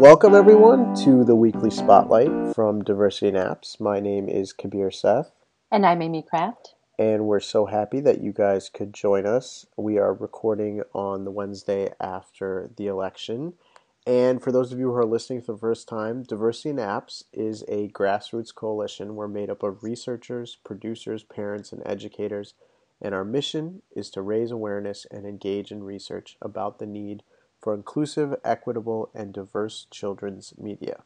Welcome, everyone, to the weekly spotlight from Diversity in Apps. My name is Kabir Seth. And I'm Amy Kraft. And we're so happy that you guys could join us. We are recording on the Wednesday after the election. And for those of you who are listening for the first time, Diversity in Apps is a grassroots coalition. We're made up of researchers, producers, parents, and educators. And our mission is to raise awareness and engage in research about the need for inclusive, equitable, and diverse children's media.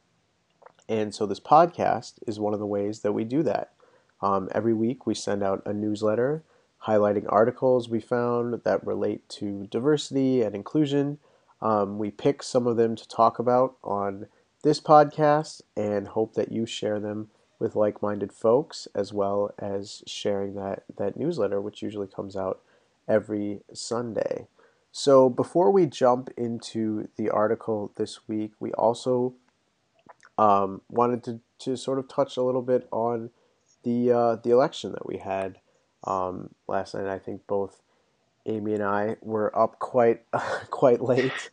And so this podcast is one of the ways that we do that. Um, every week we send out a newsletter highlighting articles we found that relate to diversity and inclusion. Um, we pick some of them to talk about on this podcast and hope that you share them with like-minded folks as well as sharing that, that newsletter which usually comes out every Sunday. So before we jump into the article this week, we also um, wanted to, to sort of touch a little bit on the uh, the election that we had um, last night. I think both Amy and I were up quite quite late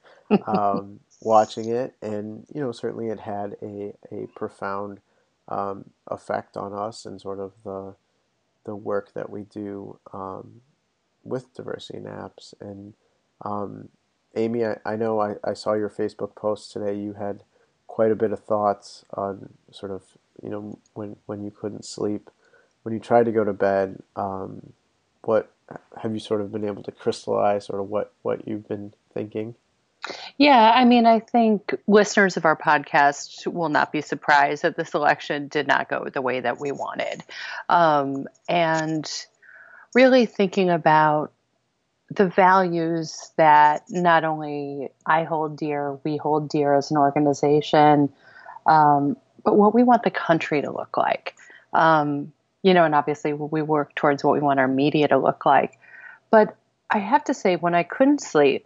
um, watching it, and you know certainly it had a a profound um, effect on us and sort of the the work that we do um, with diversity in apps and um, Amy, I, I know I, I saw your Facebook post today. You had quite a bit of thoughts on sort of, you know, when, when you couldn't sleep, when you tried to go to bed, um, what have you sort of been able to crystallize sort of what, what you've been thinking? Yeah, I mean, I think listeners of our podcast will not be surprised that this election did not go the way that we wanted. Um, and really thinking about the values that not only I hold dear, we hold dear as an organization, um, but what we want the country to look like. Um, you know, and obviously we work towards what we want our media to look like. But I have to say, when I couldn't sleep,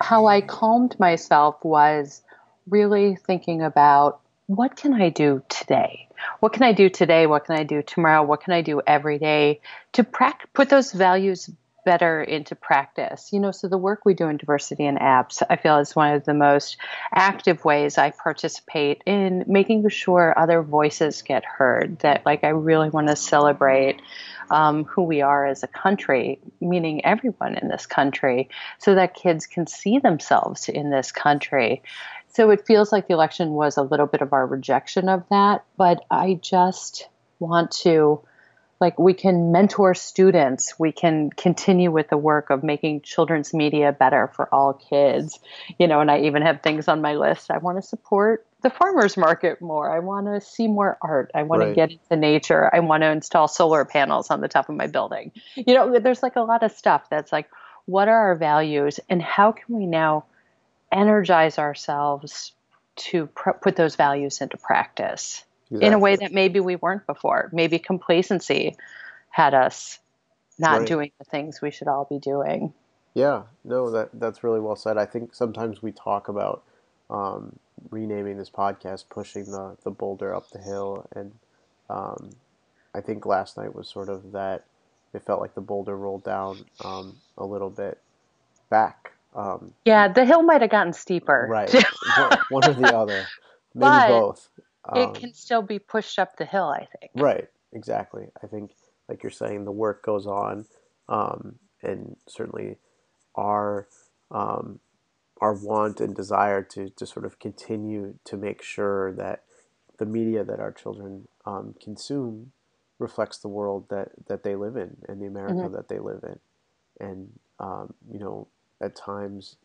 how I calmed myself was really thinking about what can I do today? What can I do today? What can I do tomorrow? What can I do every day to put those values better into practice. You know, so the work we do in diversity and apps, I feel is one of the most active ways I participate in making sure other voices get heard. That, like, I really want to celebrate um, who we are as a country, meaning everyone in this country, so that kids can see themselves in this country. So it feels like the election was a little bit of our rejection of that, but I just want to like we can mentor students. We can continue with the work of making children's media better for all kids. You know and i even have things on my list. I want to support the farmers market more. I want to see more art. I want right. to get into nature. I want to install solar panels on the top of my building. You know there's like a lot of stuff that's like what are our values and how can we now energize ourselves to pr- put those values into practice exactly. in a way that maybe we weren't before. Maybe complacency had us not right. doing the things we should all be doing. Yeah, no, that that's really well said. I think sometimes we talk about um, renaming this podcast, pushing the the boulder up the hill, and um, I think last night was sort of that. It felt like the boulder rolled down um, a little bit back. Um, yeah, the hill might have gotten steeper. Right, one or the other, maybe but, both. Um, it can still be pushed up the hill, I think. Right, exactly. I think, like you're saying, the work goes on, um, and certainly our um, our want and desire to to sort of continue to make sure that the media that our children um, consume reflects the world that that they live in and the America mm-hmm. that they live in, and um, you know, at times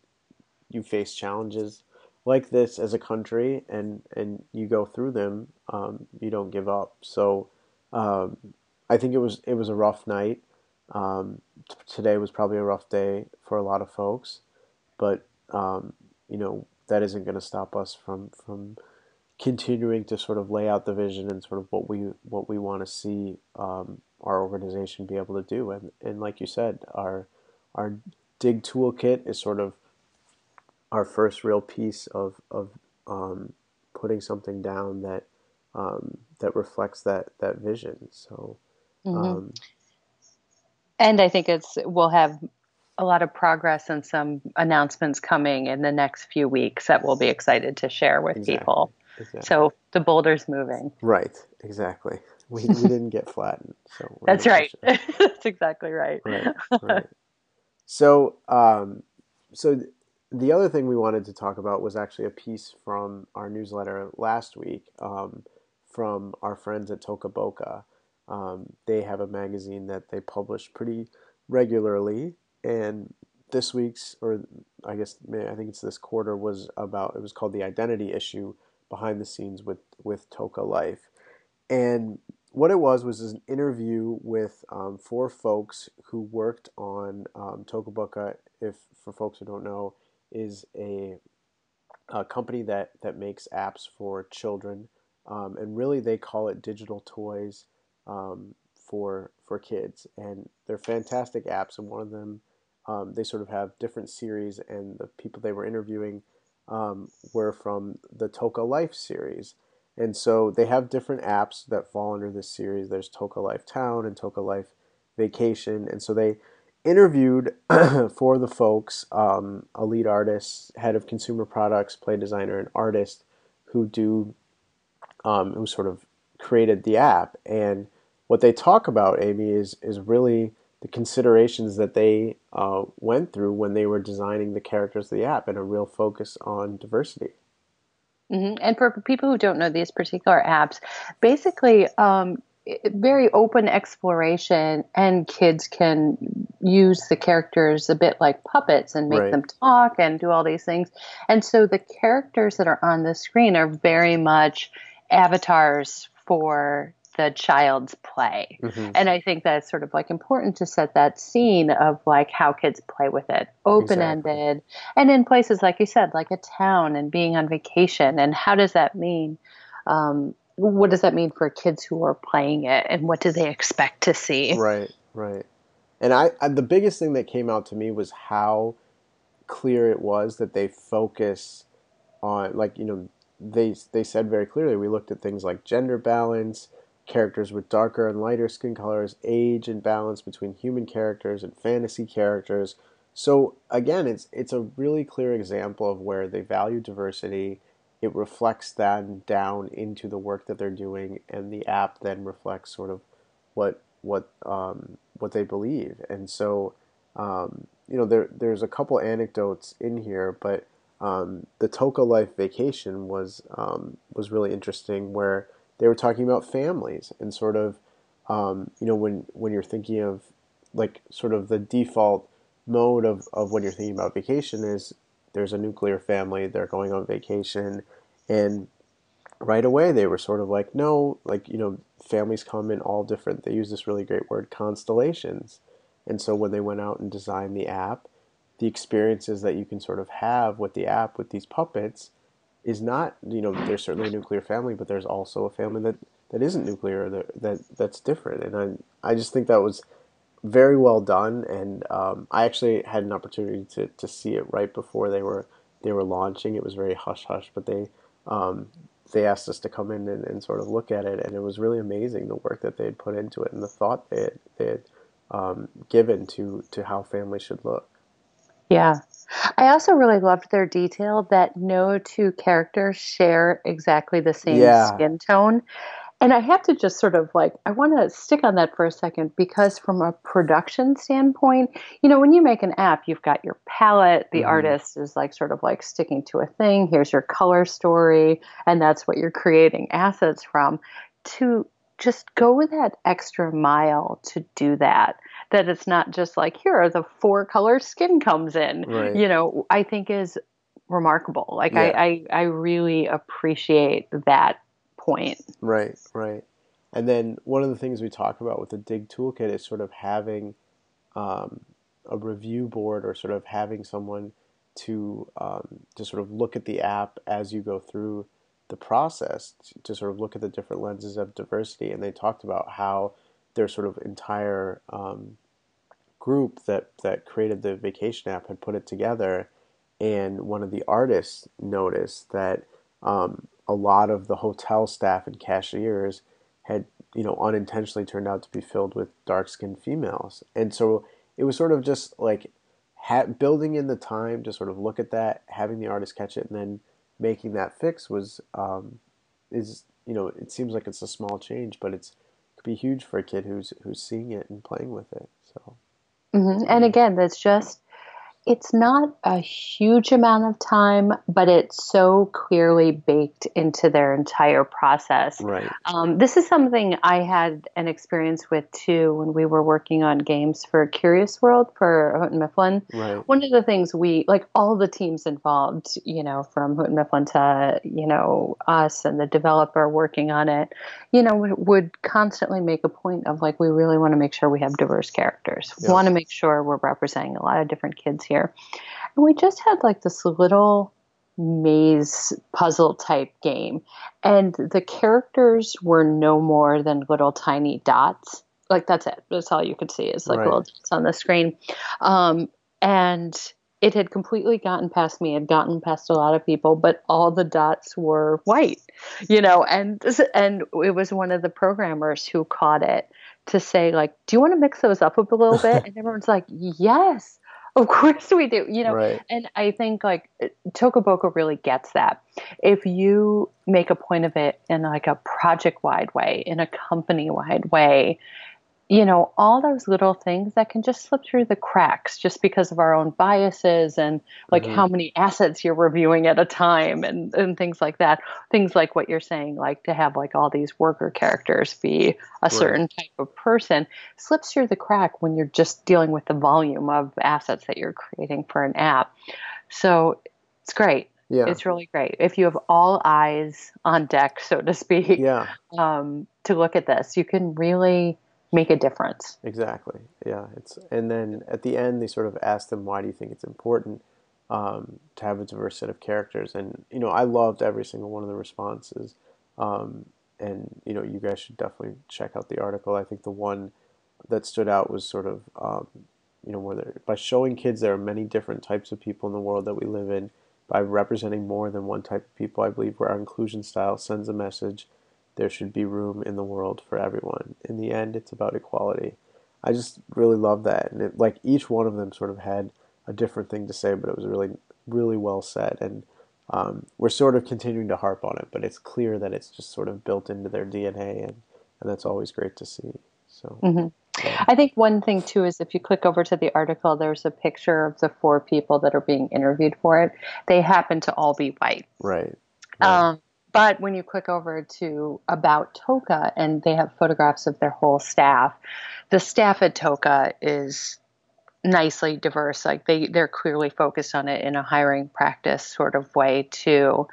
you face challenges like this as a country and and you go through them um, you don't give up. So um, I think it was it was a rough night. Um, t- today was probably a rough day for a lot of folks but um, you know that isn't going to stop us from from continuing to sort of lay out the vision and sort of what we what we want to see um, our organization be able to do. And and like you said our our dig toolkit is sort of our first real piece of of um, putting something down that um, that reflects that that vision. So, mm-hmm. um, and I think it's we'll have a lot of progress and some announcements coming in the next few weeks that we'll be excited to share with exactly. people. Exactly. So the boulder's moving. Right. Exactly. We, we didn't get flattened. So that's right. that's exactly right. Right. Right. So, um, so the other thing we wanted to talk about was actually a piece from our newsletter last week um, from our friends at Toca Boca. Um, they have a magazine that they publish pretty regularly, and this week's, or I guess I think it's this quarter, was about. It was called the identity issue behind the scenes with with Toca Life, and what it was was an interview with um, four folks who worked on um, Toca Boca. If for folks who don't know, is a, a company that, that makes apps for children. Um, and really, they call it digital toys um, for for kids, and they're fantastic apps. And one of them, um, they sort of have different series, and the people they were interviewing um, were from the Toca Life series. And so they have different apps that fall under this series. There's Toca Life Town and Toca Life Vacation, and so they interviewed for the folks um, a lead artist, head of consumer products, play designer, and artist who do um, who sort of created the app. And what they talk about, Amy, is is really the considerations that they uh, went through when they were designing the characters of the app, and a real focus on diversity. Mm-hmm. And for people who don't know these particular apps, basically, um, very open exploration and kids can use the characters a bit like puppets and make right. them talk and do all these things and so the characters that are on the screen are very much avatars for the child's play mm-hmm. and i think that's sort of like important to set that scene of like how kids play with it open-ended exactly. and in places like you said like a town and being on vacation and how does that mean um, what does that mean for kids who are playing it and what do they expect to see? Right right. And I, I, the biggest thing that came out to me was how clear it was that they focus on like you know they they said very clearly we looked at things like gender balance characters with darker and lighter skin colors age and balance between human characters and fantasy characters. So again it's it's a really clear example of where they value diversity it reflects that down into the work that they're doing, and the app then reflects sort of what what um, what they believe. And so, um, you know, there there's a couple anecdotes in here, but um, the Toca Life Vacation was um, was really interesting, where they were talking about families and sort of, um, you know, when when you're thinking of like sort of the default mode of, of when you're thinking about vacation is there's a nuclear family, they're going on vacation, and right away they were sort of like, no, like, you know, families come in all different, they use this really great word, constellations. And so when they went out and designed the app, the experiences that you can sort of have with the app with these puppets is not, you know, there's certainly a nuclear family, but there's also a family that, that isn't nuclear, that, that that's different. And I, I just think that was very well done. And um, I actually had an opportunity to, to see it right before they were they were launching. It was very hush hush, but they um, they asked us to come in and, and, sort of look at it, and it was really amazing the work that they had put into it and the thought they had, they had um, given to to how families should look. Yeah. I also really loved their detail that no two characters share exactly the same yeah. skin tone. And I have to just sort of like, I want to stick on that for a second because, from a production standpoint, you know, when you make an app, you've got your palette, the mm-hmm. artist is like sort of like sticking to a thing. Here's your color story, and that's what you're creating assets from. To just go that extra mile to do that, that it's not just like, here are the four colors skin comes in, right. you know, I think is remarkable. Like, yeah. I, I, I really appreciate that point. Right, right. And then one of the things we talk about with the Dig Toolkit is sort of having um, a review board or sort of having someone to um, to sort of look at the app as you go through the process to, sort of look at the different lenses of diversity. And they talked about how their sort of entire um, group that that created the vacation app had put it together, and one of the artists noticed that um, a lot of the hotel staff and cashiers had you know unintentionally turned out to be filled with dark skinned females and so it was sort of just like ha- building in the time to sort of look at that, having the artist catch it, and then making that fix was um, is you know it seems like it's a small change, but it's it could be huge for a kid who's who's seeing it and playing with it. So, mm-hmm. and again, that's just it's not a huge amount of time, but it's so clearly baked into their entire process. Right. Um, this is something I had an experience with too when we were working on games for Curious World for Houghton Mifflin. Right. One of the things we, like all the teams involved, you know, from Houghton Mifflin to, you know, us and the developer working on it, you know, would constantly make a point of like, we really want to make sure we have diverse characters. We want to make sure we're representing a lot of different kids here here. And we just had like this little maze puzzle type game. And the characters were no more than little tiny dots. Like that's it. That's all you could see is like right. little dots on the screen. Um, and it had completely gotten past me, It had gotten past a lot of people, but all the dots were white, you know, and and it was one of the programmers who caught it to say like, "Do you want to mix those up a little bit?" And everyone's like, "Yes." Of course we do, you know. Right. And I think like Toca Boca really gets that. If you make a point of it in like a project wide way, in a company wide way, you know, all those little things that can just slip through the cracks just because of our own biases and like mm-hmm. how many assets you're reviewing at a time and, and things like that. Things like what you're saying, like to have like all these worker characters be a certain type of person slips through the crack when you're just dealing with the volume of assets that you're creating for an app. So it's great. Yeah. It's really great. If you have all eyes on deck, so to speak, yeah. um, to look at this, you can really make a difference. Exactly. Yeah. It's and then at the end they sort of ask them why do you think it's important um, to have a diverse set of characters and you know I loved every single one of the responses um, and you know you guys should definitely check out the article. I think the one that stood out was sort of um, you know where by showing kids there are many different types of people in the world that we live in by representing more than one type of people. I believe where our inclusion style sends a message there should be room in the world for everyone. In the end, it's about equality. I just really love that, and it, like each one of them sort of had a different thing to say, but it was really, really well said. And um, we're sort of continuing to harp on it, but it's clear that it's just sort of built into their DNA, and and that's always great to see. So. Mm-hmm. I think one thing too is if you click over to the article, there's a picture of the four people that are being interviewed for it. They happen to all be white. Right. right. Um, but when you click over to About Toca and they have photographs of their whole staff, the staff at Toca is nicely diverse. Like they, they're clearly focused on it in a hiring practice sort of way too.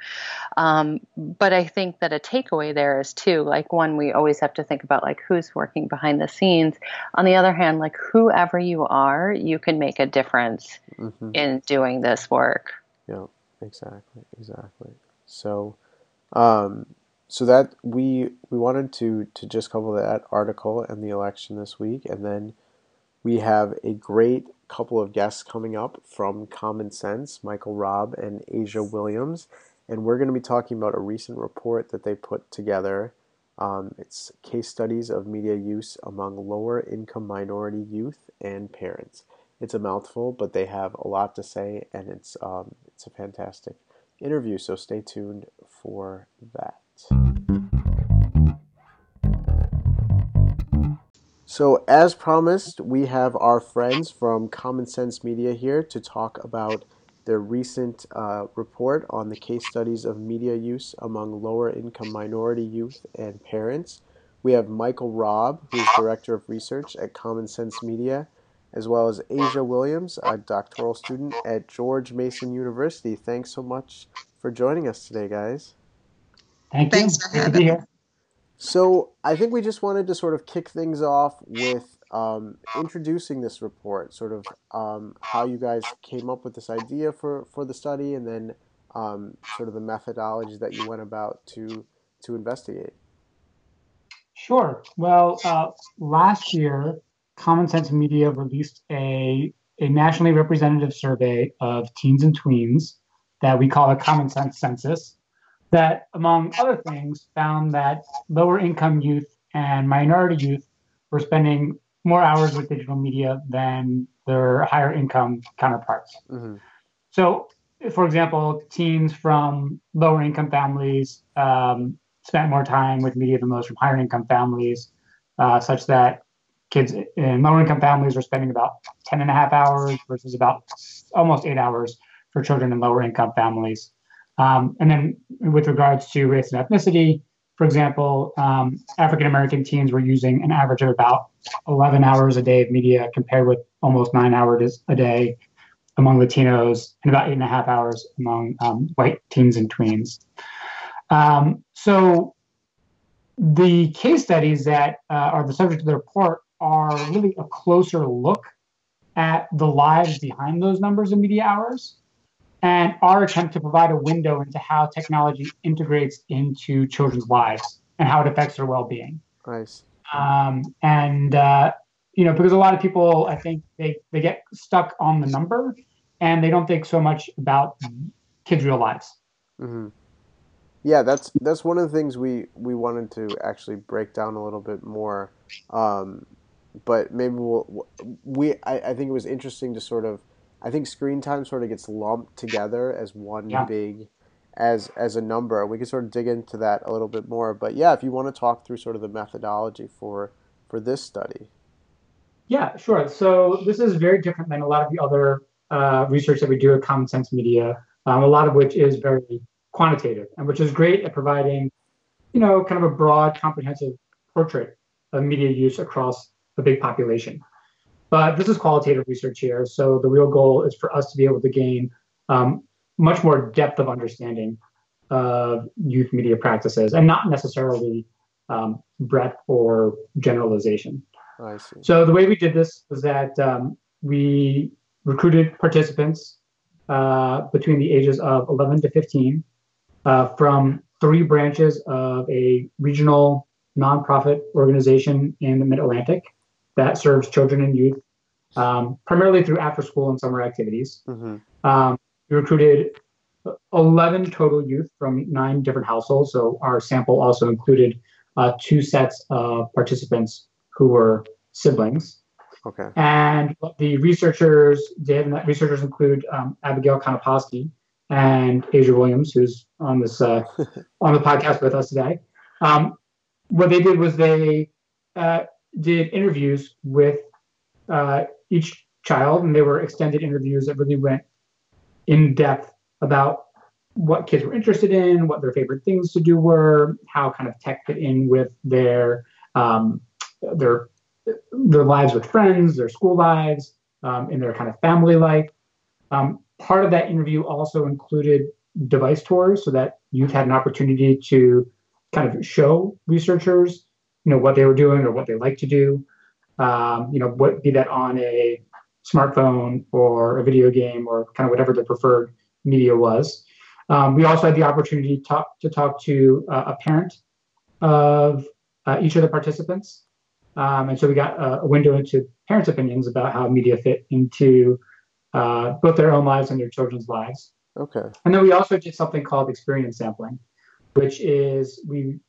Um, but I think that a takeaway there is too, like one, we always have to think about like who's working behind the scenes. On the other hand, like whoever you are, you can make a difference mm-hmm. in doing this work. Yeah, exactly, exactly. So, um, so that we we wanted to to just cover that article and the election this week, and then we have a great couple of guests coming up from Common Sense, Michael Robb and Asia Williams, and we're going to be talking about a recent report that they put together. Um, it's case studies of media use among lower income minority youth and parents. It's a mouthful, but they have a lot to say, and it's um, it's a fantastic interview, so stay tuned for that. So, as promised, we have our friends from Common Sense Media here to talk about their recent uh, report on the case studies of media use among lower income minority youth and parents. We have Michael Robb, who is Director of Research at Common Sense Media, as well as Asia Williams, a doctoral student at George Mason University. Thanks so much for joining us today, guys. Thank Thanks you. for having me. So, I think we just wanted to sort of kick things off with um, introducing this report, sort of um, how you guys came up with this idea for, for the study, and then um, sort of the methodology that you went about to to investigate. Sure. Well, uh, last year, Common Sense Media released a, a nationally representative survey of teens and tweens that we call a Common Sense Census, that, among other things, found that lower income youth and minority youth were spending more hours with digital media than their higher income counterparts. Mm-hmm. So, for example, teens from lower income families um, spent more time with media than those from higher income families, uh, such that kids in lower income families are spending about 10 and a half hours versus about almost eight hours for children in lower income families. Um, and then with regards to race and ethnicity, for example, um, African American teens were using an average of about 11 hours a day of media compared with almost nine hours a day among Latinos and about eight and a half hours among um, white teens and tweens. Um, so the case studies that uh, are the subject of the report are really a closer look at the lives behind those numbers of media hours and our attempt to provide a window into how technology integrates into children's lives and how it affects their well-being. Nice. Um, and uh, you know, because a lot of people, I think they they get stuck on the number, and they don't think so much about kids' real lives. Mm-hmm. Yeah, that's that's one of the things we we wanted to actually break down a little bit more. Um, but maybe we'll we I, I think it was interesting to sort of I think screen time sort of gets lumped together as one yeah. big as as a number. We can sort of dig into that a little bit more. But yeah, if you want to talk through sort of the methodology for for this study. Yeah, sure. So this is very different than a lot of the other uh, research that we do at Common Sense Media. Um, a lot of which is very quantitative and which is great at providing, you know, kind of a broad, comprehensive portrait of media use across a big population. But this is qualitative research here. So the real goal is for us to be able to gain um, much more depth of understanding of youth media practices and not necessarily um, breadth or generalization. I see. So the way we did this was that um, we recruited participants uh, between the ages of 11 to 15 uh, from three branches of a regional nonprofit organization in the Mid Atlantic that serves children and youth, um, primarily through after school and summer activities. Mm-hmm. Um, we recruited 11 total youth from nine different households. So our sample also included uh, two sets of participants who were siblings. Okay. And what the researchers did, and that researchers include um, Abigail Konopasky and Asia Williams, who's on this uh, on the podcast with us today. Um, what they did was they uh, did interviews with uh, each child, and they were extended interviews that really went in depth about what kids were interested in, what their favorite things to do were, how kind of tech fit in with their um, their their lives with friends, their school lives, um, and their kind of family life. Um, part of that interview also included device tours, so that youth had an opportunity to kind of show researchers you know what they were doing or what they like to do. Um, you know, what be that on a smartphone or a video game or kind of whatever the preferred media was. Um, we also had the opportunity to talk to talk to uh, a parent of uh, each of the participants, um, and so we got a, a, window into parents' opinions about how media fit into uh, both their own lives and their children's lives. Okay. And then we also did something called experience sampling, which is we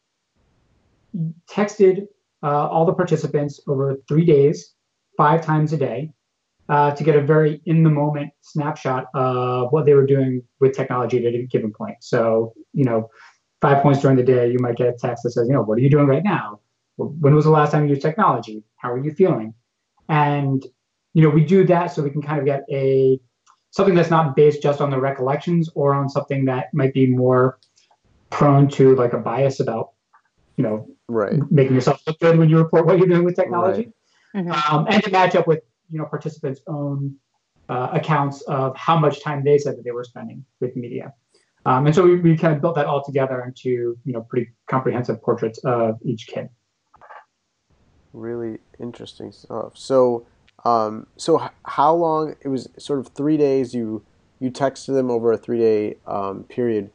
texted uh, all the participants over three days, five times a day, uh, to get a very in the moment snapshot of what they were doing with technology at a given point. So, you know, five points during the day, you might get a text that says, you know, what are you doing right now? When was the last time you used technology? How are you feeling? And, you know, we do that so we can kind of get a something that's not based just on the recollections or on something that might be more prone to like a bias about you know, right. making yourself look good when you report what you're doing with technology, right. mm-hmm. um, and to match up with you know participants' own uh, accounts of how much time they said that they were spending with media. Um, and so we, we kind of built that all together into you know pretty comprehensive portraits of each kid. Really interesting stuff. So, um, so how long? It was sort of three days. You you texted them over a three day um, period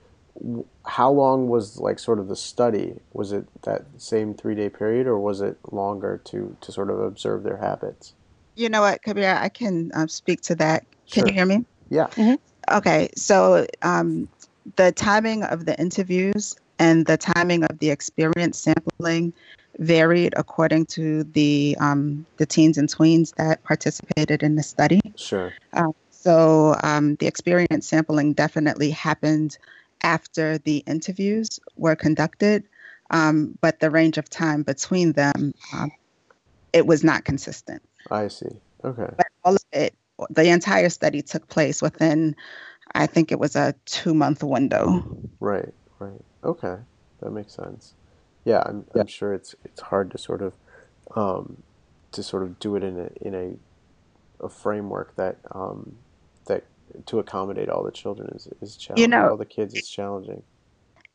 how long was like sort of the study? Was it that same three day period, or was it longer to to sort of observe their habits? You know what, Kabir, I can um, speak to that. Can sure. you hear me? Yeah. Mm-hmm. Okay, so um, the timing of the interviews and the timing of the experience sampling varied according to the um, the teens and tweens that participated in the study. Sure. Uh, so um, the experience sampling definitely happened after the interviews were conducted, um, but the range of time between them, um, it was not consistent. I see. Okay. But all of it, the entire study took place within, I think it was a two month window. Right. Right. Okay. That makes sense. Yeah, I'm, yeah. I'm sure it's it's hard to sort of um, to sort of do it in a in a, a framework that um, that to accommodate all the children is is challenging. You know, all the kids is challenging.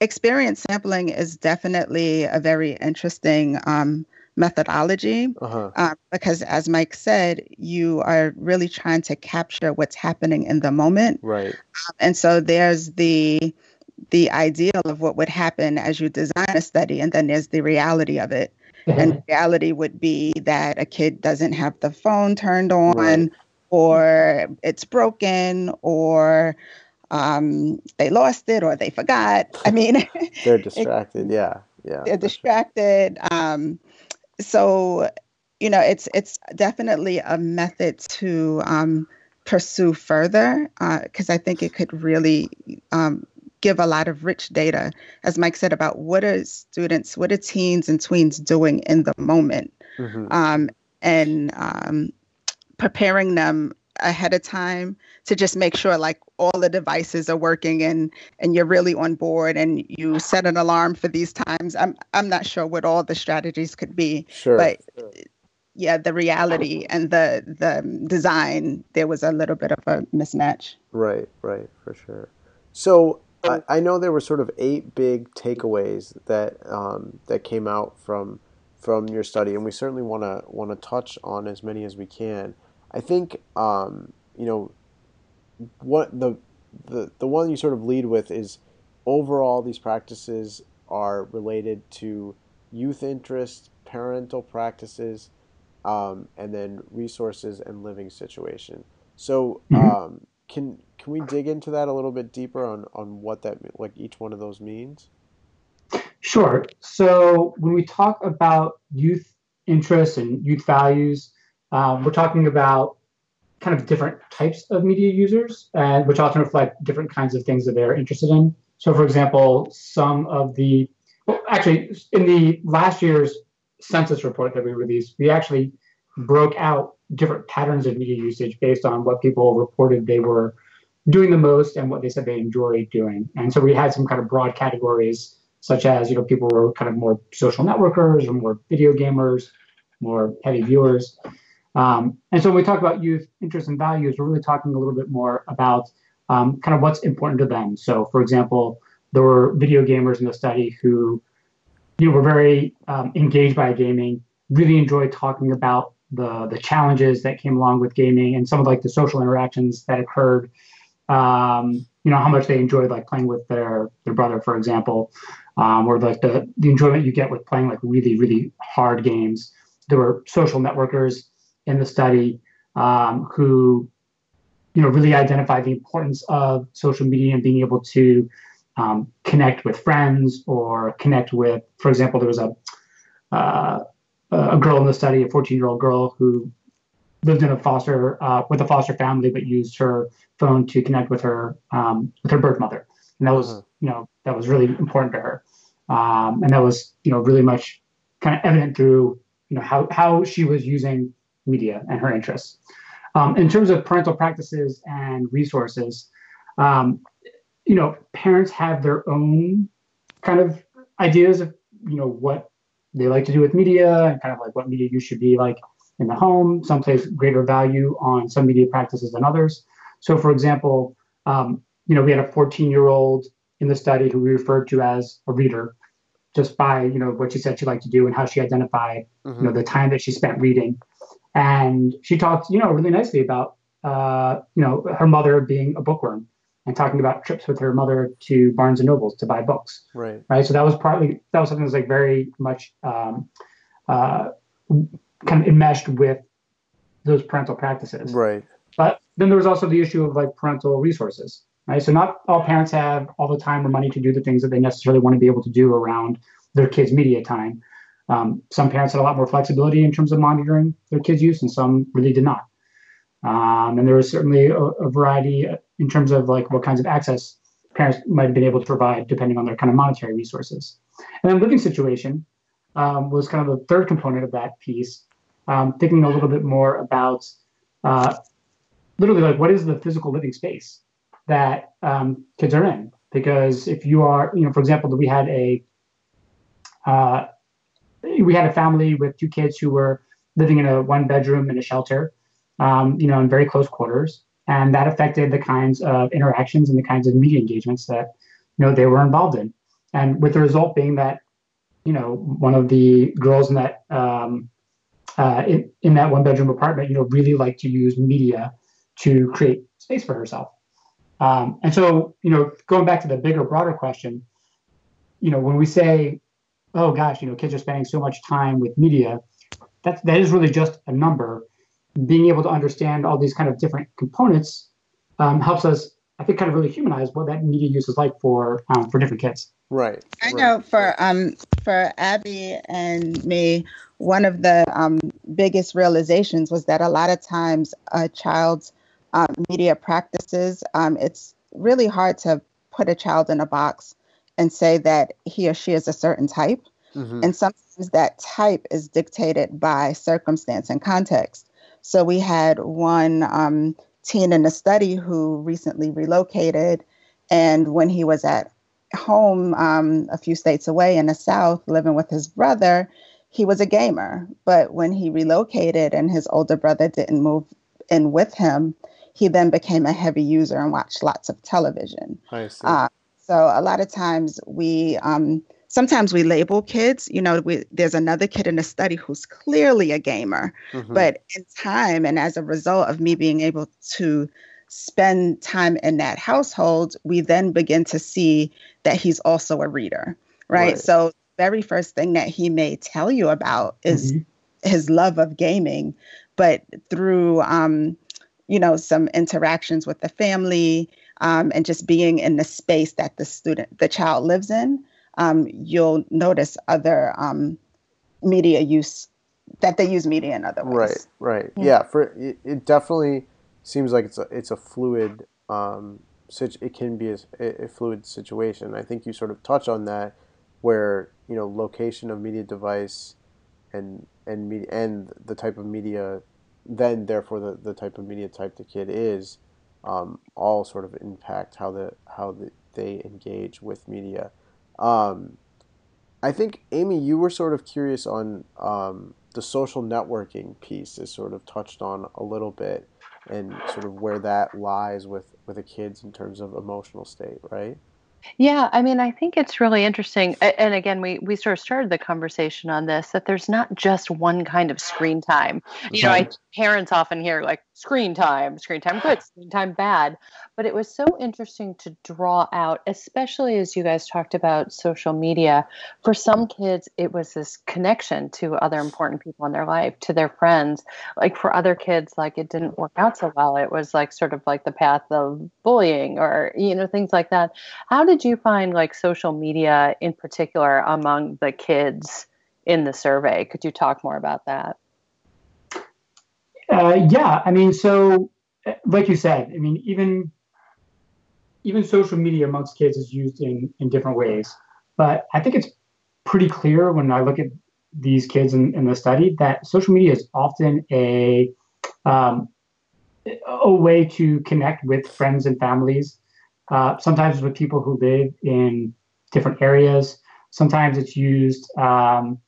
Experience sampling is definitely a very interesting um, methodology uh-huh. uh, because, as Mike said, you are really trying to capture what's happening in the moment. Right. Um, and so there's the the ideal of what would happen as you design a study, and then there's the reality of it. Mm-hmm. And reality would be that a kid doesn't have the phone turned on, right or it's broken or um, they lost it or they forgot. I mean, they're distracted. it, yeah, yeah. They're distracted. Um, so, you know, it's it's definitely a method to um, pursue further because uh, I think it could really um, give a lot of rich data, as Mike said, about what are students, what are teens and tweens doing in the moment, mm-hmm. um, and um, preparing them ahead of time to just make sure like all the devices are working and and you're really on board and you set an alarm for these times i'm i'm not sure what all the strategies could be sure, but sure. yeah the reality and the the design there was a little bit of a mismatch right right for sure so I, I know there were sort of eight big takeaways that um, that came out from from your study, and we certainly want to want to touch on as many as we can. I think um, you know what the the the one you sort of lead with is overall these practices are related to youth interest, parental practices, um, and then resources and living situation. So mm-hmm. um, can can we dig into that a little bit deeper on on what that like each one of those means? Sure. So when we talk about youth interests and youth values, um, we're talking about kind of different types of media users, and which often reflect different kinds of things that they're interested in. So, for example, some of the well, actually in the last year's census report that we released, we actually broke out different patterns of media usage based on what people reported they were doing the most and what they said they enjoyed doing. And so we had some kind of broad categories, such as you know people were kind of more social networkers or more video gamers, more heavy viewers. Um, and so when we talk about youth interests and values, we're really talking a little bit more about um, kind of what's important to them. So, for example, there were video gamers in the study who, you know, were very um, engaged by gaming, really enjoyed talking about the the challenges that came along with gaming and some of like the social interactions that occurred. Um, you know, how much they enjoyed like playing with their their brother, for example, um, or like the the enjoyment you get with playing like really really hard games. There were social networkers in the study um, who you know really identified the importance of social media and being able to um, connect with friends or connect with for example there was a uh, a girl in the study a 14 year old girl who lived in a foster uh, with a foster family but used her phone to connect with her um, with her birth mother and that was uh-huh. you know that was really important to her um, and that was you know really much kind of evident through you know how how she was using media and her interests. Um, in terms of parental practices and resources, um, you know, parents have their own kind of ideas of, you know, what they like to do with media and kind of like what media use should be like in the home. Some place greater value on some media practices than others. So, for example, um, you know, we had a 14 year old in the study who we referred to as a reader just by, you know, what she said she liked to do and how she identified, mm-hmm. you know, the time that she spent reading. And she talked, you know, really nicely about, uh, you know, her mother being a bookworm and talking about trips with her mother to Barnes and Nobles to buy books. Right. Right. So that was partly that was something that was like very much um, uh, kind of enmeshed with those parental practices. Right. But then there was also the issue of like parental resources. Right. So not all parents have all the time or money to do the things that they necessarily want to be able to do around their kids' media time. Um, some parents had a lot more flexibility in terms of monitoring their kids' use, and some really did not. Um, and there was certainly a, a, variety in terms of like what kinds of access parents might have been able to provide depending on their kind of monetary resources. And then living situation um, was kind of the third component of that piece, um, thinking a little bit more about uh, literally like what is the physical living space that um, kids are in? Because if you are, you know, for example, that we had a uh, we had a family with two kids who were living in a one bedroom in a shelter, um, you know, in very close quarters, and that affected the kinds of interactions and the kinds of media engagements that you know they were involved in, and with the result being that you know one of the girls in that um, uh, in, in that one bedroom apartment, you know, really liked to use media to create space for herself. Um, and so, you know, going back to the bigger, broader question, you know, when we say, oh gosh, you know, kids are spending so much time with media, that, that is really just a number. Being able to understand all these kind of different components um, helps us, I think, kind of really humanize what that media use is like for um, for different kids. Right. I right. know for um for Abby and me, one of the um, biggest realizations was that a lot of times a child's um, media practices, um, it's really hard to put a child in a box and say that he or she is a certain type. Mm-hmm. And sometimes that type is dictated by circumstance and context. So we had one um, teen in the study who recently relocated. And when he was at home um, a few states away in the South, living with his brother, he was a gamer. But when he relocated and his older brother didn't move in with him, he then became a heavy user and watched lots of television. I see. Uh, so a lot of times we um, sometimes we label kids. You know, we, there's another kid in the study who's clearly a gamer, mm-hmm. but in time and as a result of me being able to spend time in that household, we then begin to see that he's also a reader, right? right. So very first thing that he may tell you about is mm-hmm. his love of gaming, but through um, you know, some interactions with the family um, and just being in the space that the student, the child lives in, um, you'll notice other um, media use that they use media in other ways. Right, right, yeah. yeah for it, it, definitely seems like it's a it's a fluid. Um, it can be a, a fluid situation. I think you sort of touch on that, where you know location of media device, and and media and the type of media then therefore the, the type of media type the kid is um, all sort of impact how the how the, they engage with media. Um, I think Amy, you were sort of curious on um, the social networking piece is sort of touched on a little bit and sort of where that lies with with the kids in terms of emotional state, right? Yeah, I mean, I think it's really interesting. And again, we, we sort of started the conversation on this that there's not just one kind of screen time. You know, I, parents often hear like screen time, screen time good, screen time bad. But it was so interesting to draw out, especially as you guys talked about social media. For some kids, it was this connection to other important people in their life, to their friends. Like for other kids, like it didn't work out so well. It was like sort of like the path of bullying or, you know, things like that. How did you find like social media in particular among the kids in the survey? Could you talk more about that? Uh, yeah, I mean, so like you said, I mean, even even social media amongst kids is used in in different ways. But I think it's pretty clear when I look at these kids in, in the study that social media is often a um, a way to connect with friends and families. Uh, sometimes with people who live in different areas. Sometimes it's used, um,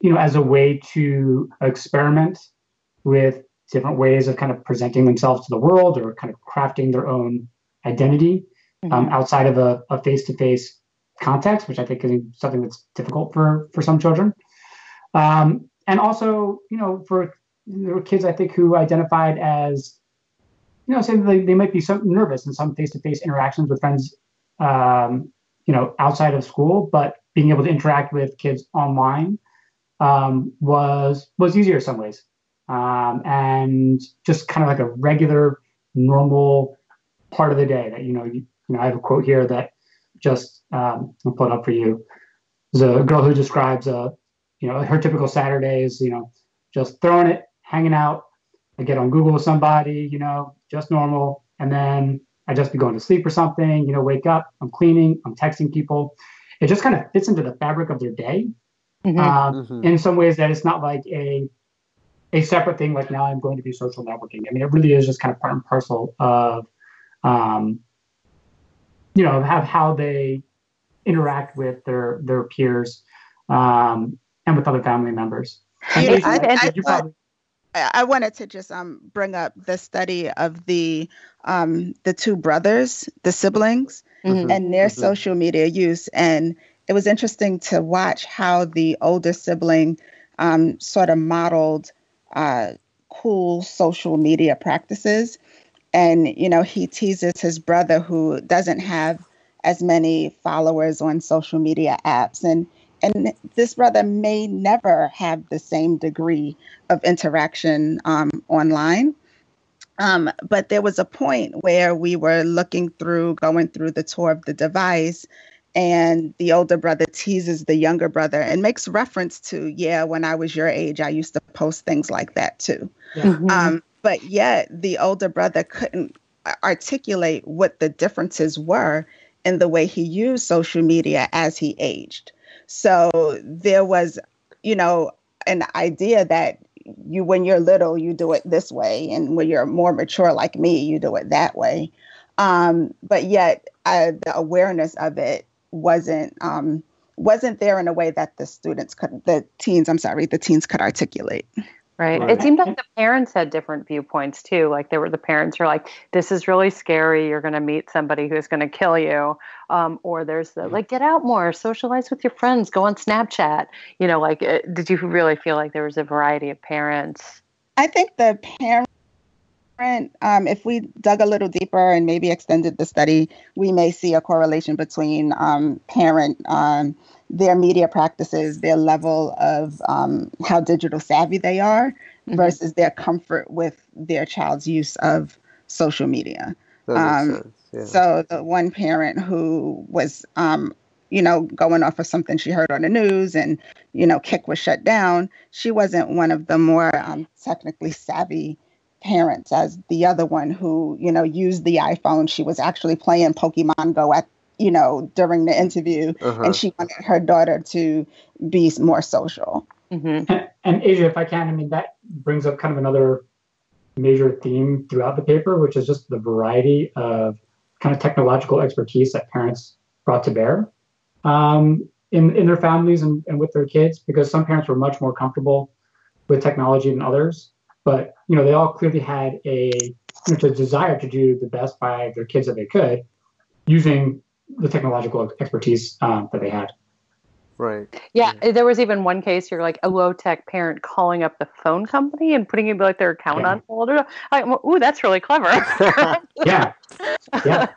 you know, as a way to experiment with different ways of kind of presenting themselves to the world or kind of crafting their own identity mm-hmm. um, outside of a, a, face-to-face context, which I think is something that's difficult for for some children. Um, and also, you know, for there were kids I think who identified as, you know, saying they, they might be some nervous in some face-to-face interactions with friends, um, you know, outside of school, but being able to interact with kids online um, was was easier in some ways um, and just kind of like a regular, normal part of the day that you know. You, you know, I have a quote here that just um, I'll put up for you. There's a girl who describes a you know, her typical Saturday is, you know, just throwing it, hanging out. I get on Google with somebody, you know, just normal. And then I just be going to sleep or something, you know, wake up, I'm cleaning, I'm texting people. It just kind of fits into the fabric of their day. Mm-hmm. Um, mm-hmm. In some ways, that it's not like a a separate thing. Like now, I'm going to be social networking. I mean, it really is just kind of part and parcel of, um, you know, have how they interact with their their peers um, and with other family members. Yeah, I, I, I, probably... I, wanted to just um, bring up the study of the um, the two brothers, the siblings, mm-hmm. and their mm-hmm. social media use, and it was interesting to watch how the older sibling um, sort of modeled uh, cool social media practices. And, you know, he teases his brother who doesn't have as many followers on social media apps. And and this brother may never have the same degree of interaction um, online. Um, but there was a point where we were looking through, going through the tour of the device, and the older brother teases the younger brother and makes reference to, yeah, when I was your age, I used to post things like that too. Yeah. Mm-hmm. Um, but yet the older brother couldn't articulate what the differences were in the way he used social media as he aged. So there was, you know, an idea that you, when you're little, you do it this way, and when you're more mature like me, you do it that way. Um, but yet, uh, the awareness of it wasn't um, wasn't there in a way that the students could, the teens, I'm sorry, the teens could articulate. Right. right. It seemed like the parents had different viewpoints too. Like there were the parents who are like, "This is really scary. You're going to meet somebody who's going to kill you," um, or there's the like, "Get out more, socialize with your friends, go on Snapchat." You know, like, it, uh, did you really feel like there was a variety of parents? I think the parent. Um, if we dug a little deeper and maybe extended the study, we may see a correlation between um, parent um, their media practices, their level of um, how digital savvy they are, mm-hmm. versus their comfort with their child's use of social media. Um, yeah. So the one parent who was, um, you know, going off of something she heard on the news, and you know, Kik was shut down. She wasn't one of the more um, technically savvy parents as the other one who, you know, used the iPhone. She was actually playing Pokemon Go at you know, during the interview, uh-huh. and she wanted her daughter to be more social. Mm-hmm. And, and Asia, if I can, I mean, that brings up kind of another major theme throughout the paper, which is just the variety of kind of technological expertise that parents brought to bear um, in, in their families and, and with their kids, because some parents were much more comfortable with technology than others. But, you know, they all clearly had a you know, desire to do the best by their kids that they could using the technological expertise um, that they had. Right. Yeah, yeah, there was even one case you're like a low tech parent calling up the phone company and putting like their account yeah. on hold. Like, ooh, that's really clever. yeah. Yeah.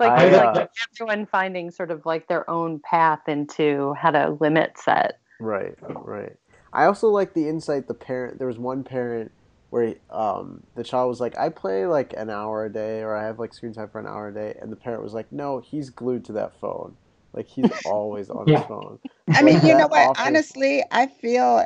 like, I, uh, like everyone finding sort of like their own path into how to limit set. Right. Right. I also like the insight the parent. There was one parent where um, the child was like, I play like an hour a day, or I have like screen time for an hour a day, and the parent was like, No, he's glued to that phone. Like he's always on yeah. his phone. I mean, you know what? Honestly, I feel,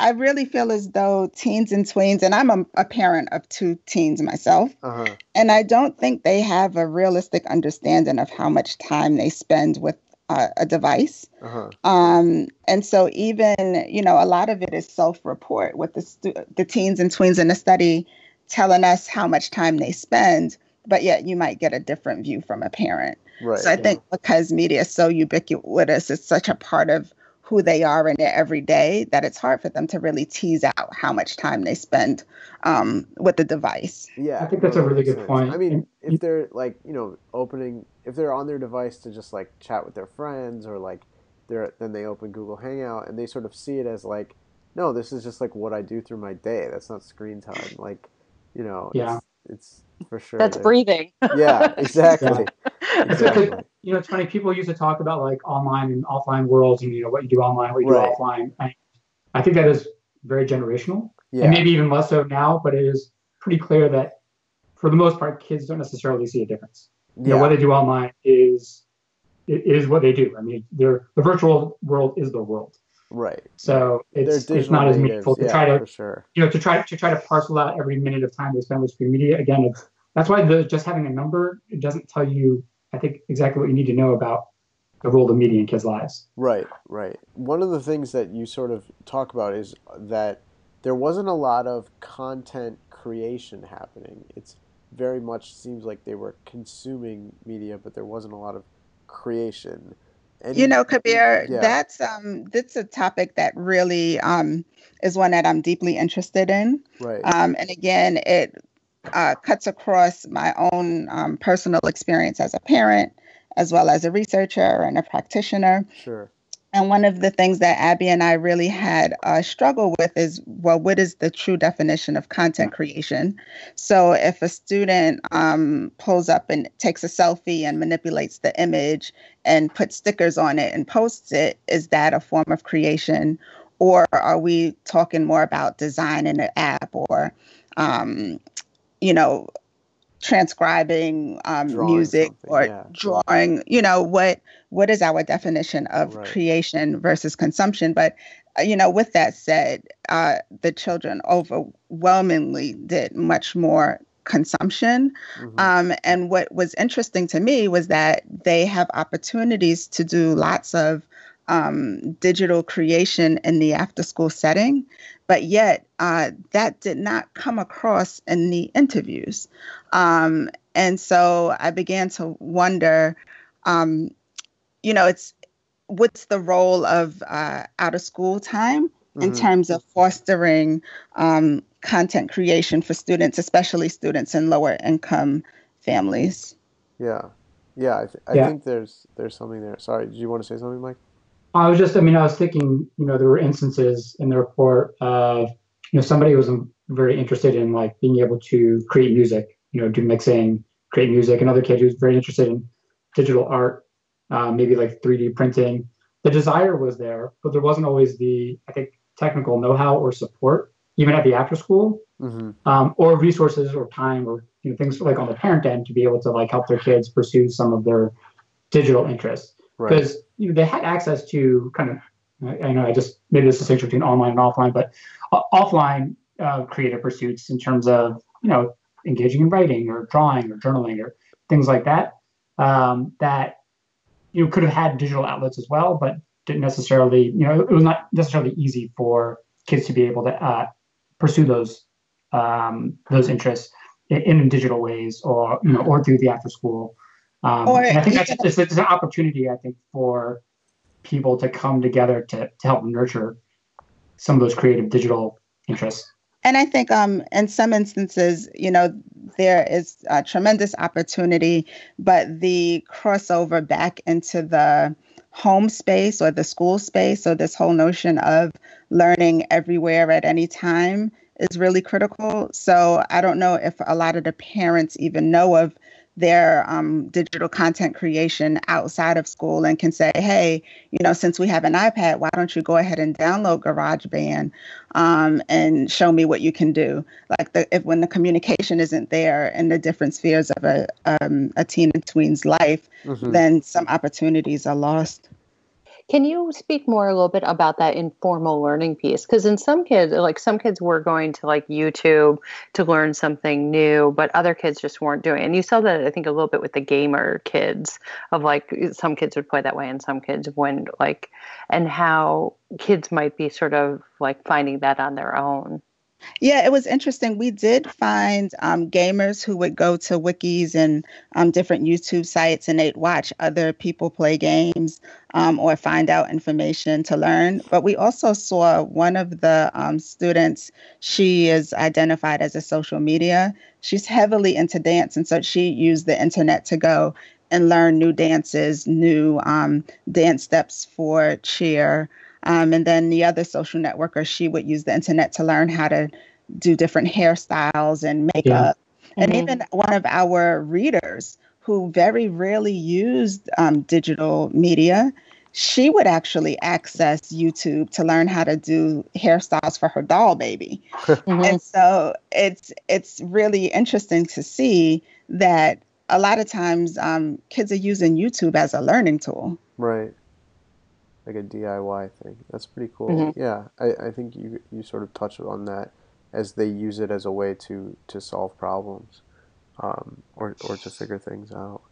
I really feel as though teens and tweens, and I'm a, a parent of two teens myself, uh-huh. and I don't think they have a realistic understanding of how much time they spend with uh, a device. Uh-huh. Um, and so even, you know, a lot of it is self-report with the, stu- the teens and tweens in the study telling us how much time they spend, but yet you might get a different view from a parent. Right, so I yeah. think because media is so ubiquitous, it's such a part of who they are in their everyday that it's hard for them to really tease out how much time they spend um, with the device. Yeah, I think that's a really good sense. point. I mean, if they're like you know opening, if they're on their device to just like chat with their friends or like they're then they open Google Hangout and they sort of see it as like, no, this is just like what I do through my day. That's not screen time. Like, you know, yeah, it's, it's for sure. That's breathing. Yeah, exactly. Exactly you know, it's funny. People used to talk about like online and offline worlds, and you know what you do online, what you right. do offline. And I think that is very generational, yeah. and maybe even less so now. But it is pretty clear that for the most part, kids don't necessarily see a difference. You yeah. know, what they do online is it is what they do. I mean, the virtual world is the world. Right. So it's, it's not as meaningful to yeah, try to sure. you know to try to try to parcel out every minute of time they spend with screen media. Again, it's that's why the just having a number it doesn't tell you I think exactly what you need to know about the role of media in kids' lives. Right, right. One of the things that you sort of talk about is that there wasn't a lot of content creation happening. It's very much seems like they were consuming media, but there wasn't a lot of creation. And You know, Kabir, Yeah. that's um that's a topic that really um is one that I'm deeply interested in. right, Um, and again, it uh, cuts across my own um, personal experience as a parent, as well as a researcher and a practitioner. sure. And one of the things that Abby and I really had a struggle with is well, what is the true definition of content creation? So if a student um, pulls up and takes a selfie and manipulates the image and puts stickers on it and posts it, is that a form of creation? Or are we talking more about design in an app or, um, you know, transcribing um, music or yeah. drawing? You know, what what is our definition of Right. creation versus consumption? But uh, you know, with that said, uh, the children overwhelmingly did much more consumption. Mhm. Um, and what was interesting to me was that they have opportunities to do lots of um, digital creation in the after school setting, but yet uh, that did not come across in the interviews. Um, and so I began to wonder, um, you know, it's what's the role of uh, out of school time in Mhm. terms of fostering um, content creation for students, especially students in lower income families. Yeah, yeah. I, th- I Yeah. think there's there's something there. Sorry, did you want to say something, Mike? I was just, I mean, I was thinking, you know, there were instances in the report of, you know, somebody was very interested in like being able to create music, you know, do mixing, create music. Another kid who was very interested in digital art, uh, maybe like 3D printing. The desire was there, but there wasn't always the, I think, technical know-how or support, even at the after school, hmm um, or resources or time or you know, things like on the parent end to be able to like help their kids pursue some of their digital interests Right. because you know, they had access to kind of I, I know I just maybe this distinction between online and offline, but o- offline uh, creative pursuits in terms of you know engaging in writing or drawing or journaling or things like that um, that you know, could have had digital outlets as well, but didn't necessarily you know it was not necessarily easy for kids to be able to uh, pursue those um, those interests in, in digital ways or you know or through the after school. Um, and I think that's it's an opportunity I think for people to come together to to help nurture some of those creative digital interests. And I think um, in some instances, you know, there is a tremendous opportunity, but the crossover back into the home space or the school space or this whole notion of learning everywhere at any time is really critical. So I don't know if a lot of the parents even know of their um, digital content creation outside of school and can say, hey, you know, since we have an iPad, why don't you go ahead and download GarageBand um, and show me what you can do? Like the, if when the communication isn't there in the different spheres of a um, a teen and tween's life, Mhm. then some opportunities are lost. Can you speak more a little bit about that informal learning piece? Because in some kids, like some kids were going to like YouTube to learn something new, but other kids just weren't doing. it. And you saw that I think a little bit with the gamer kids of like some kids would play that way and some kids wouldn't like, and how kids might be sort of like finding that on their own. Yeah, it was interesting. We did find um, gamers who would go to wikis and um, different YouTube sites and they'd watch other people play games um, or find out information to learn. But we also saw one of the um, students, she is identified as a social media. She's heavily into dance. And so she used the internet to go and learn new dances, new um, dance steps for cheer. Um, and then the other social networker, she would use the internet to learn how to do different hairstyles and makeup. And Mhm. even one of our readers who very rarely used um, digital media, she would actually access YouTube to learn how to do hairstyles for her doll baby. Mhm. And so it's it's really interesting to see that a lot of times um, kids are using YouTube as a learning tool. Right. Like a DIY thing. That's pretty cool. Mm-hmm. Yeah, I, I think you you sort of touched on that as they use it as a way to to solve problems, um, or or to figure things out.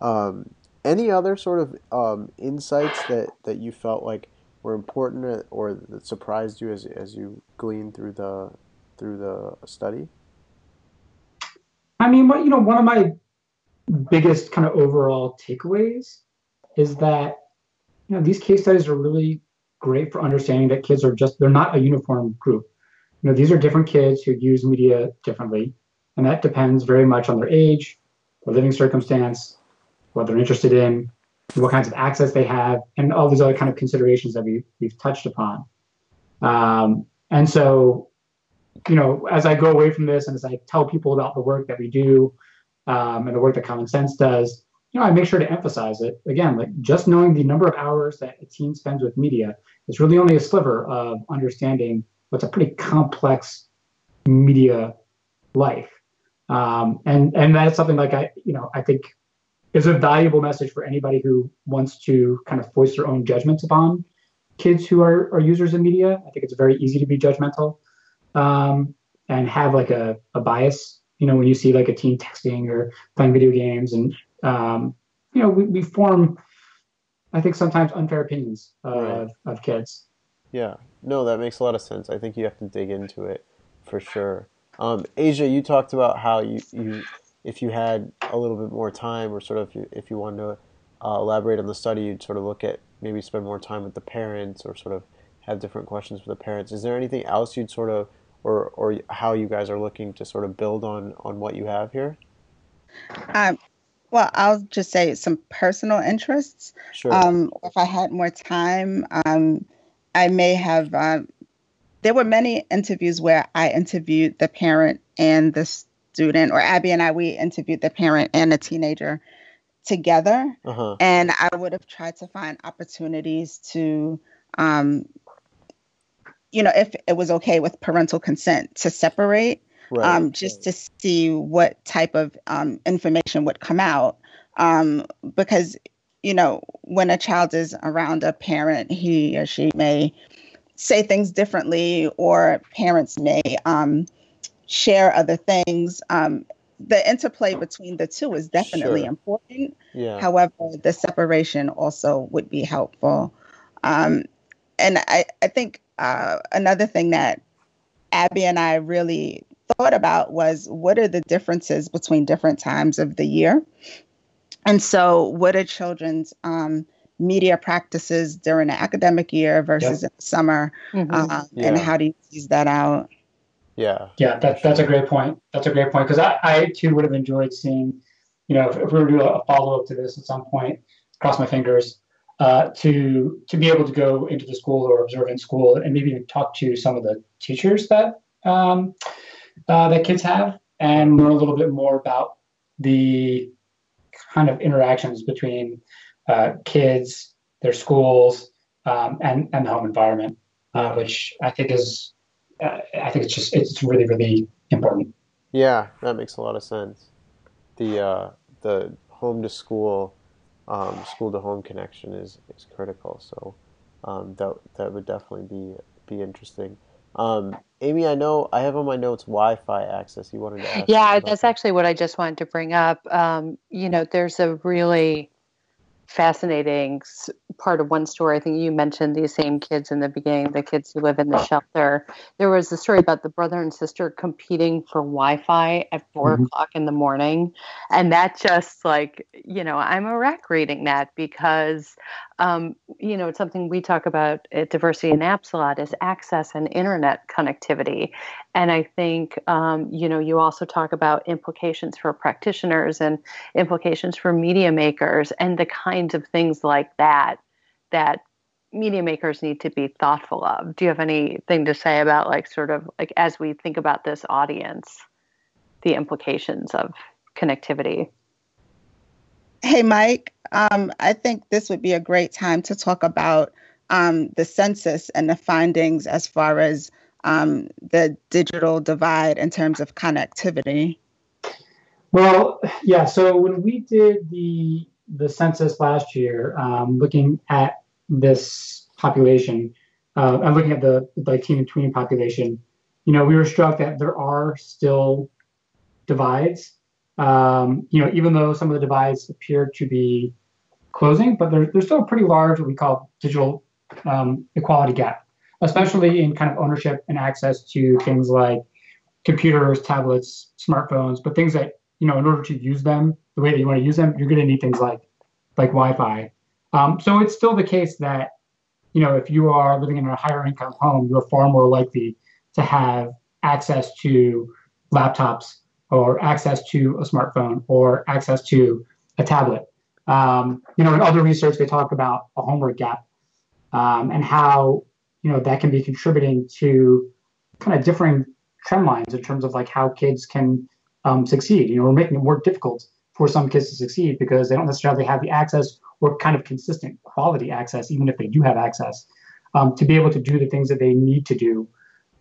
Um, any other sort of um, insights that that you felt like were important or that surprised you as as you gleaned through the through the study? I mean, what you know, one of my biggest kind of overall takeaways is that know these case studies are really great for understanding that kids are just they're not a uniform group. You know, these are different kids who use media differently, and that depends very much on their age, their living circumstance, what they're interested in, what kinds of access they have, and all these other kind of considerations that we, we've touched upon. Um, and so, you know, as I go away from this and as I tell people about the work that we do um, and the work that Common Sense does, you know, I make sure to emphasize it. Again, like just knowing the number of hours that a teen spends with media is really only a sliver of understanding what's a pretty complex media life. Um, and and that's something like I, you know, I think is a valuable message for anybody who wants to kind of voice their own judgments upon kids who are, are users of media. I think it's very easy to be judgmental um, and have like a, a bias. You know, when you see like a teen texting or playing video games, and um, you know, we, we form, I think, sometimes unfair opinions uh, right. of, of kids. Yeah, no, that makes a lot of sense. I think you have to dig into it for sure. Um, Asia, you talked about how you, you if you had a little bit more time, or sort of if you, if you wanted to uh, elaborate on the study, you'd sort of look at maybe spend more time with the parents, or sort of have different questions for the parents. Is there anything else you'd sort of, or or how you guys are looking to sort of build on on what you have here? Um, well, I'll just say some personal interests. Sure. Um, if I had more time, um, I may have. Uh, there were many interviews where I interviewed the parent and the student, or Abby and I, we interviewed the parent and the teenager together. Uh-huh. And I would have tried to find opportunities to, um, you know, if it was okay with parental consent to separate, right. um, just to see what type of um, information would come out. Um, because, you know, when a child is around a parent, he or she may say things differently, or parents may um, share other things. Um, the interplay between the two is definitely Sure. important. Yeah. However, the separation also would be helpful. Um, and I, I think uh, another thing that Abby and I really thought about was what are the differences between different times of the year? And so, what are children's um, media practices during the academic year versus in the summer? Mhm. Uh, And how do you tease that out? yeah. Yeah, that, that's a great point. That's a great point because I, I too would have enjoyed seeing, you know, if, if we were to do a follow up to this at some point, cross my fingers, uh, to to be able to go into the school or observe in school and maybe even talk to some of the teachers that um, uh, that kids have and learn a little bit more about the kind of interactions between uh, kids, their schools, um, and and the home environment, uh, which I think is uh, I think it's just it's really really important. Yeah, that makes a lot of sense. The uh, the home to school, um, school to home connection is, is critical. So um, that that would definitely be be interesting. Um, Amy, I know I have on my notes Wi-Fi access. You wanted to ask? Yeah, that's that. actually what I just wanted to bring up. Um, you know, there's a really fascinating part of one story. I think you mentioned these same kids in the beginning, the kids who live in the shelter. There was a story about the brother and sister competing for Wi Fi at 4 Mhm. o'clock in the morning. And that just like, you know, I'm a wreck reading that because, um, you know, it's something we talk about at Diversity in Apps a lot is access and internet connectivity. And I think, um, you know, you also talk about implications for practitioners and implications for media makers and the kinds of things like that that media makers need to be thoughtful of. Do you have anything to say about like sort of like as we think about this audience, the implications of connectivity? Hey, Mike, um, I think this would be a great time to talk about um, the census and the findings as far as um, the digital divide in terms of connectivity. Well, yeah. So when we did the the census last year, um, looking at this population uh, and looking at the like teen and tween population, you know, we were struck that there are still divides. Um, you know, even though some of the divides appear to be closing, but there's there's still a pretty large what we call digital um, equality gap, especially in kind of ownership and access to things like computers, tablets, smartphones, but things that you know, in order to use them the way that you want to use them, you're going to need things like like Wi-Fi. Um, so it's still the case that you know, if you are living in a higher income home, you're far more likely to have access to laptops or access to a smartphone or access to a tablet. Um, you know, in other research, they talk about a homework gap um, and how you know that can be contributing to kind of differing trend lines in terms of like how kids can um, succeed. You know, we're making it more difficult for some kids to succeed because they don't necessarily have the access or kind of consistent quality access, even if they do have access, um, to be able to do the things that they need to do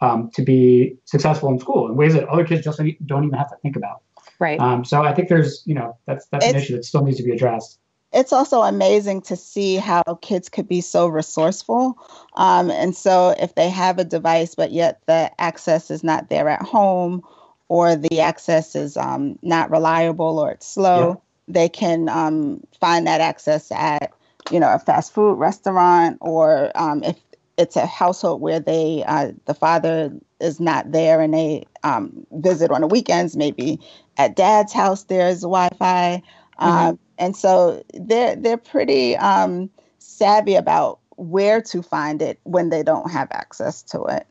um, to be successful in school in ways that other kids just don't even have to think about. Right. Um, so I think there's, you know, that's that's it's, an issue that still needs to be addressed. It's also amazing to see how kids could be so resourceful. Um, and so if they have a device, but yet the access is not there at home, or the access is um, not reliable or it's slow, yeah. they can um, find that access at you know a fast food restaurant or um, if it's a household where they uh, the father is not there and they um, visit on the weekends maybe at dad's house there's wi-fi mm-hmm. Um, and so they're they're pretty um, savvy about where to find it when they don't have access to it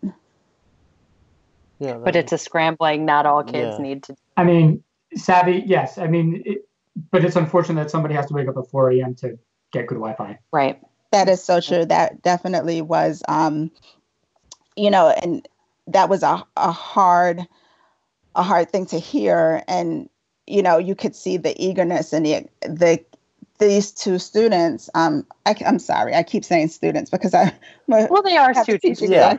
yeah, but it's a scrambling. Not all kids yeah. need to. I mean, savvy, yes. I mean, it, but it's unfortunate that somebody has to wake up at 4 a.m. to get good Wi-Fi. Right. That is so true. That definitely was, um, you know, and that was a, a hard, a hard thing to hear. And you know, you could see the eagerness and the the these two students, um, I, am sorry, I keep saying students because I well they are students, yeah,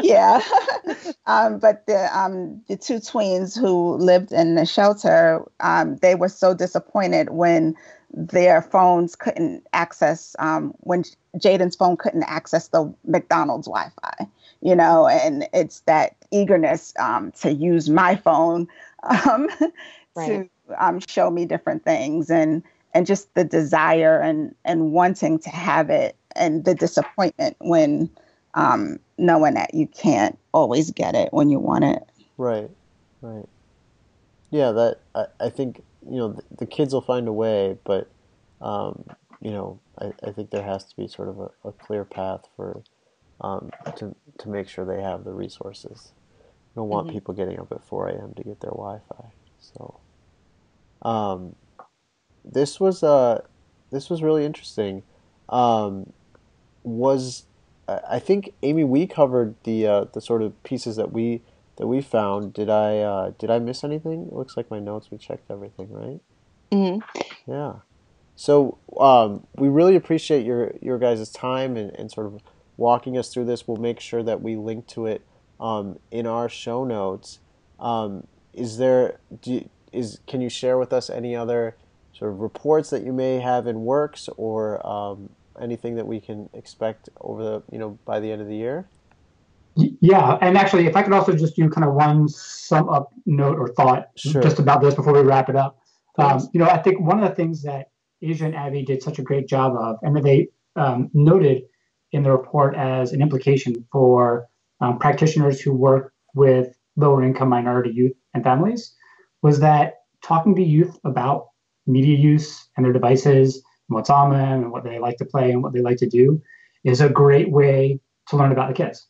yeah. um, but the um, the two tweens who lived in the shelter, um, they were so disappointed when their phones couldn't access um, when Jaden's phone couldn't access the McDonald's Wi-Fi, you know, and it's that eagerness um, to use my phone um, right. to um, show me different things and and just the desire and and wanting to have it and the disappointment when um, knowing that you can't always get it when you want it. Right, right. Yeah, that I, I think you know the, the kids will find a way, but um, you know I, I think there has to be sort of a, a clear path for um, to to make sure they have the resources. Don't want mm-hmm. people getting up at 4 a.m. to get their Wi-Fi. So, um, this was uh, this was really interesting. Um, was I think Amy, we covered the uh, the sort of pieces that we that we found. Did I uh, did I miss anything? It looks like my notes. We checked everything, right? Mm-hmm. Yeah. So um, we really appreciate your your guys' time and, and sort of walking us through this. We'll make sure that we link to it um, in our show notes. Um, is there do, is can you share with us any other sort of reports that you may have in works or um, anything that we can expect over the you know by the end of the year yeah and actually if i could also just do kind of one sum up note or thought sure. just about this before we wrap it up um, you know i think one of the things that asia and abby did such a great job of and that they um, noted in the report as an implication for um, practitioners who work with lower income minority youth and families was that talking to youth about media use and their devices and what's on them and what they like to play and what they like to do is a great way to learn about the kids.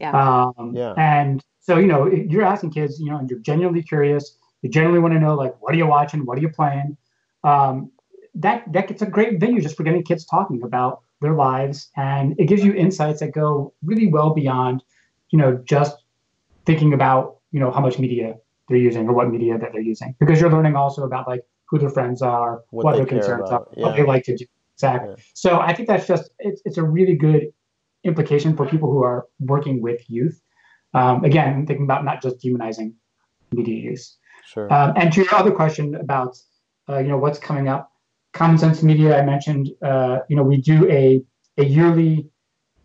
Yeah. Um, yeah. And so, you know, you're asking kids, you know, and you're genuinely curious. You genuinely want to know, like, what are you watching? What are you playing? Um, that that gets a great venue just for getting kids talking about their lives, and it gives you insights that go really well beyond, you know, just thinking about, you know, how much media they're using or what media that they're using, because you're learning also about like who their friends are, what, what their concerns about. are, yeah. what they like to do. Exactly. Yeah. So I think that's just it's it's a really good implication for people who are working with youth. Um, again, thinking about not just demonizing media use. Sure. Um, and to your other question about uh, you know what's coming up, Common Sense Media, I mentioned. Uh, you know we do a a yearly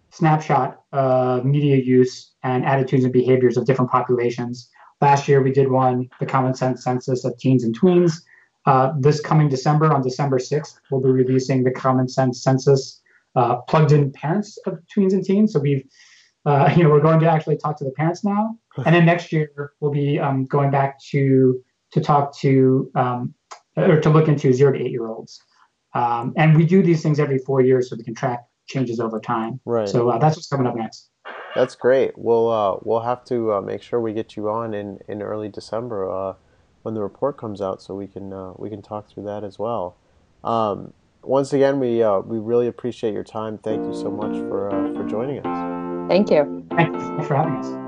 snapshot of media use and attitudes and behaviors of different populations. Last year, we did one, the Common Sense Census of Teens and Tweens. Uh, this coming December, on December 6th, we'll be releasing the Common Sense Census uh, plugged in parents of tweens and teens. So we've, uh, you know, we're going to actually talk to the parents now. And then next year, we'll be um, going back to to talk to um, or to look into zero to eight year olds. Um, and we do these things every four years so we can track changes over time. Right. So uh, that's what's coming up next. That's great. We'll uh, we'll have to uh, make sure we get you on in, in early December uh, when the report comes out, so we can uh, we can talk through that as well. Um, once again, we uh, we really appreciate your time. Thank you so much for for joining us. Thank you. Thanks for having us.